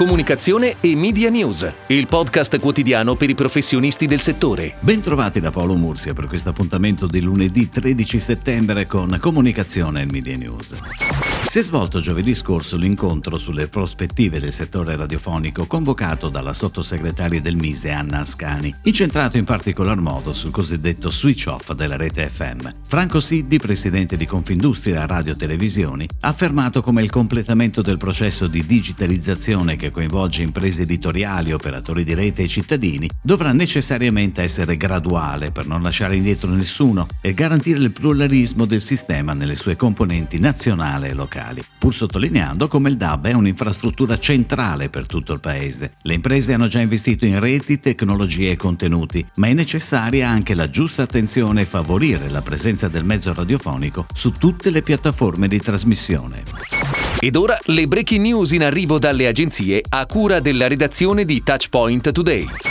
Comunicazione e Media News, il podcast quotidiano per i professionisti del settore. Bentrovati da Paolo Mursia per questo appuntamento di lunedì 13 settembre con Comunicazione e Media News. Si è svolto giovedì scorso l'incontro sulle prospettive del settore radiofonico convocato dalla sottosegretaria del Mise Anna Ascani, incentrato in particolar modo sul cosiddetto switch off della rete FM. Franco Siddi, presidente di Confindustria Radio Televisioni, ha affermato come il completamento del processo di digitalizzazione che coinvolge imprese editoriali, operatori di rete e cittadini dovrà necessariamente essere graduale per non lasciare indietro nessuno e garantire il pluralismo del sistema nelle sue componenti nazionale e locale locali, pur sottolineando come il DAB è un'infrastruttura centrale per tutto il paese. Le imprese hanno già investito in reti, tecnologie e contenuti, ma è necessaria anche la giusta attenzione e favorire la presenza del mezzo radiofonico su tutte le piattaforme di trasmissione. Ed ora le breaking news in arrivo dalle agenzie a cura della redazione di Touchpoint Today.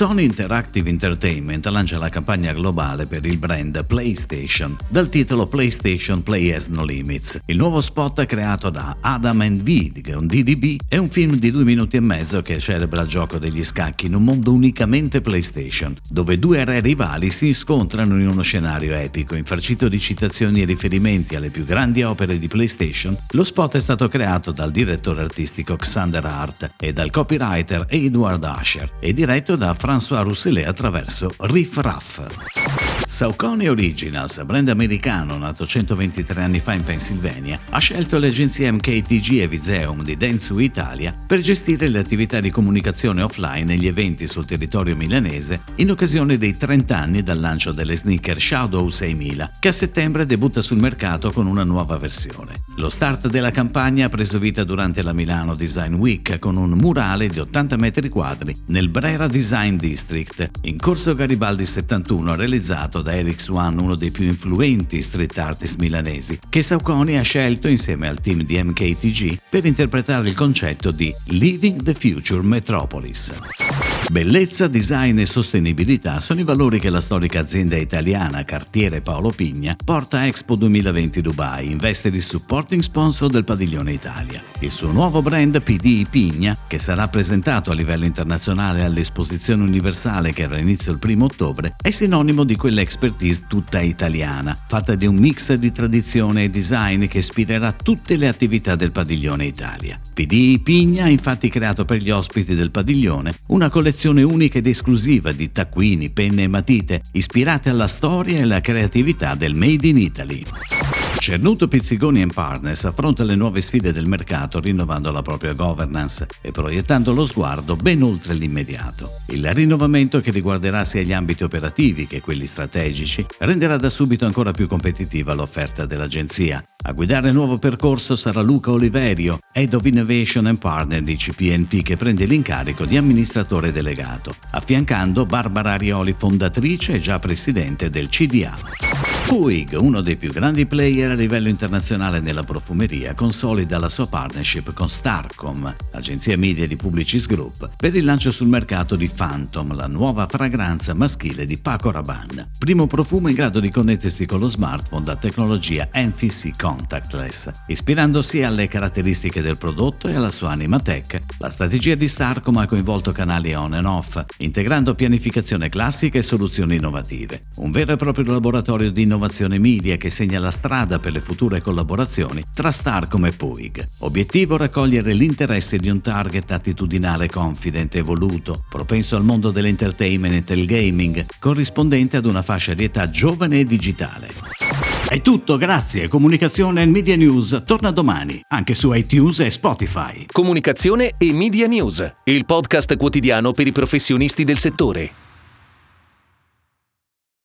Sony Interactive Entertainment lancia la campagna globale per il brand PlayStation dal titolo PlayStation Play Has No Limits. Il nuovo spot creato da Adam and Vid, un DDB, è un film di due minuti e mezzo che celebra il gioco degli scacchi in un mondo unicamente PlayStation, dove due re rivali si scontrano in uno scenario epico, infarcito di citazioni e riferimenti alle più grandi opere di PlayStation. Lo spot è stato creato dal direttore artistico Xander Hart e dal copywriter Edward Asher e diretto da François Rousselet attraverso Riff Raff. Saucony Originals, brand americano nato 123 anni fa in Pennsylvania, ha scelto le agenzie MKTG e Viseum di Dentsu Italia per gestire le attività di comunicazione offline e gli eventi sul territorio milanese in occasione dei 30 anni dal lancio delle sneaker Shadow 6000, che a settembre debutta sul mercato con una nuova versione. Lo start della campagna ha preso vita durante la Milano Design Week con un murale di 80 metri quadri nel Brera Design District, in Corso Garibaldi 71, realizzato da Eric Swan, uno dei più influenti street artist milanesi, che Sauconi ha scelto insieme al team di MKTG per interpretare il concetto di Living the Future Metropolis. Bellezza, design e sostenibilità sono i valori che la storica azienda italiana Cartiere Paolo Pigna porta a Expo 2020 Dubai in veste di supporting sponsor del padiglione Italia. Il suo nuovo brand PD Pigna, che sarà presentato a livello internazionale all'esposizione universale che avrà inizio il primo ottobre, è sinonimo di quell'expertise tutta italiana, fatta di un mix di tradizione e design che ispirerà tutte le attività del padiglione Italia. PD Pigna ha infatti creato per gli ospiti del padiglione una collezione collezione unica ed esclusiva di taccuini, penne e matite ispirate alla storia e alla creatività del Made in Italy. Cernuto Pizzigoni Partners affronta le nuove sfide del mercato rinnovando la propria governance e proiettando lo sguardo ben oltre l'immediato. Il rinnovamento che riguarderà sia gli ambiti operativi che quelli strategici renderà da subito ancora più competitiva l'offerta dell'agenzia. A guidare il nuovo percorso sarà Luca Oliverio, Head of Innovation and Partner di CPNP che prende l'incarico di amministratore delegato, affiancando Barbara Arioli, fondatrice e già presidente del CDA. Puig, uno dei più grandi player a livello internazionale nella profumeria, consolida la sua partnership con Starcom, agenzia media di Publicis Group, per il lancio sul mercato di Phantom, la nuova fragranza maschile di Paco Rabanne. Primo profumo in grado di connettersi con lo smartphone da tecnologia NFC contactless. Ispirandosi alle caratteristiche del prodotto e alla sua anima tech, la strategia di Starcom ha coinvolto canali on and off, integrando pianificazione classica e soluzioni innovative. Un vero e proprio laboratorio di innovazione innovazione media che segna la strada per le future collaborazioni tra Starcom e Puig. Obiettivo raccogliere l'interesse di un target attitudinale confident e voluto, propenso al mondo dell'entertainment e del gaming, corrispondente ad una fascia di età giovane e digitale. È tutto, grazie. Comunicazione e Media News torna domani, anche su iTunes e Spotify. Comunicazione e Media News, il podcast quotidiano per i professionisti del settore.